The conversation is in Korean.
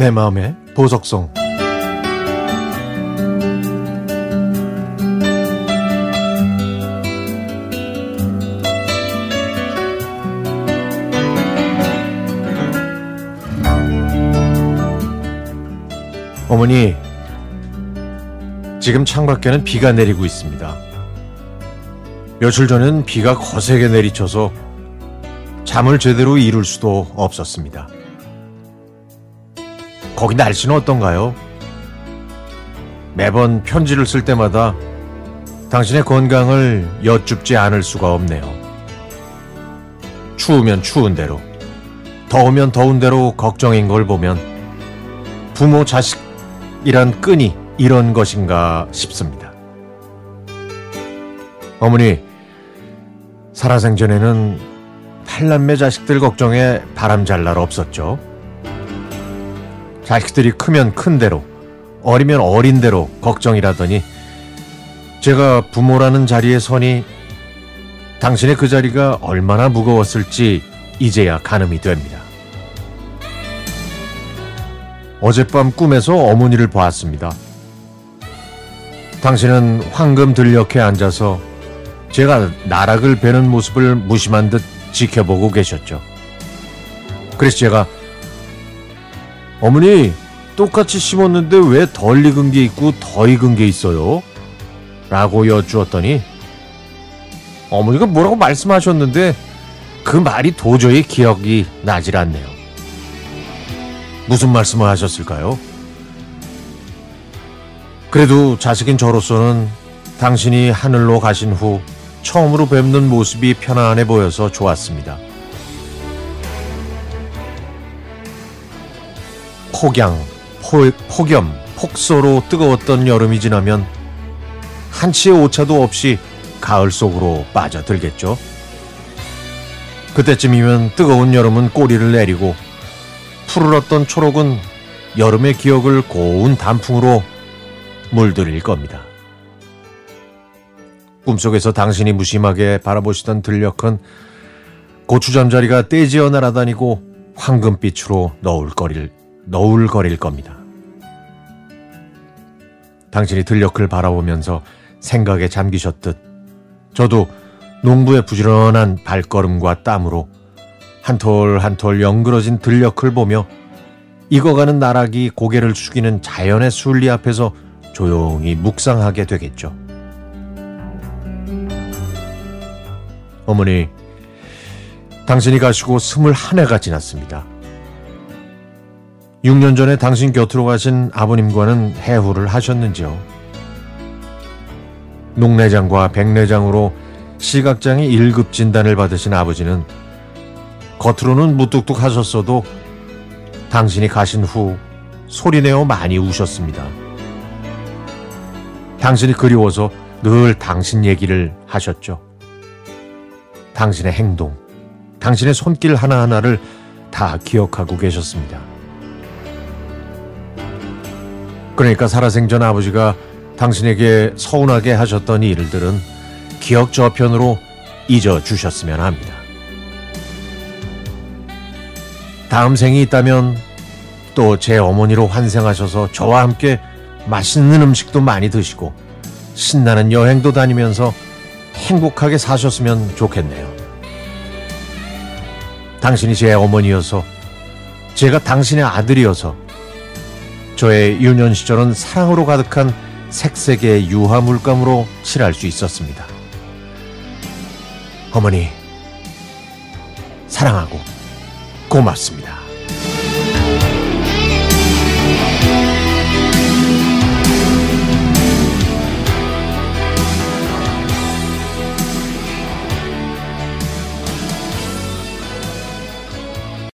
내 마음의 보석성 어머니 지금 창밖에는 비가 내리고 있습니다. 며칠 전엔 비가 거세게 내리쳐서 잠을 제대로 이룰 수도 없었습니다. 거기 날씨는 어떤가요? 매번 편지를 쓸 때마다 당신의 건강을 여쭙지 않을 수가 없네요. 추우면 추운 대로, 더우면 더운 대로 걱정인 걸 보면 부모 자식이란 끈이 이런 것인가 싶습니다. 어머니, 살아생전에는 팔남매 자식들 걱정에 바람 잘 날 없었죠. 자식들이 크면 큰 대로, 어리면 어린 대로 걱정이라더니 제가 부모라는 자리에 서니 당신의 그 자리가 얼마나 무거웠을지 이제야 가늠이 됩니다. 어젯밤 꿈에서 어머니를 보았습니다. 당신은 황금 들녘에 앉아서 제가 나락을 베는 모습을 무심한 듯 지켜보고 계셨죠. 그래서 제가 어머니 똑같이 심었는데 왜 덜 익은 게 있고 더 익은 게 있어요? 라고 여쭈었더니 어머니가 뭐라고 말씀하셨는데 그 말이 도저히 기억이 나질 않네요. 무슨 말씀을 하셨을까요? 그래도 자식인 저로서는 당신이 하늘로 가신 후 처음으로 뵙는 모습이 편안해 보여서 좋았습니다. 폭양, 포, 폭염, 폭소로 뜨거웠던 여름이 지나면 한치의 오차도 없이 가을 속으로 빠져들겠죠. 그때쯤이면 뜨거운 여름은 꼬리를 내리고 푸르렀던 초록은 여름의 기억을 고운 단풍으로 물들일 겁니다. 꿈속에서 당신이 무심하게 바라보시던 들녘은 고추 잠자리가 떼지어 날아다니고 황금빛으로 너울거릴, 너울거릴 겁니다. 당신이 들녘을 바라보면서 생각에 잠기셨듯 저도 농부의 부지런한 발걸음과 땀으로 한 톨 한톨 영그러진 들녘을 보며 익어가는 나락이 고개를 숙이는 자연의 순리 앞에서 조용히 묵상하게 되겠죠. 어머니, 당신이 가시고 스물 한 해가 지났습니다. 6년 전에 당신 곁으로 가신 아버님과는 해후를 하셨는지요? 녹내장과 백내장으로 시각장애 1급 진단을 받으신 아버지는 겉으로는 무뚝뚝 하셨어도 당신이 가신 후 소리내어 많이 우셨습니다. 당신이 그리워서 늘 당신 얘기를 하셨죠. 당신의 행동, 당신의 손길 하나하나를 다 기억하고 계셨습니다. 그러니까 살아생전 아버지가 당신에게 서운하게 하셨던 일들은 기억 저편으로 잊어 주셨으면 합니다. 다음 생이 있다면 또 제 어머니로 환생하셔서 저와 함께 맛있는 음식도 많이 드시고 신나는 여행도 다니면서 행복하게 사셨으면 좋겠네요. 당신이 제 어머니여서 제가 당신의 아들이어서 저의 유년 시절은 사랑으로 가득한 색색의 유화 물감으로 칠할 수 있었습니다. 어머니, 사랑하고 고맙습니다.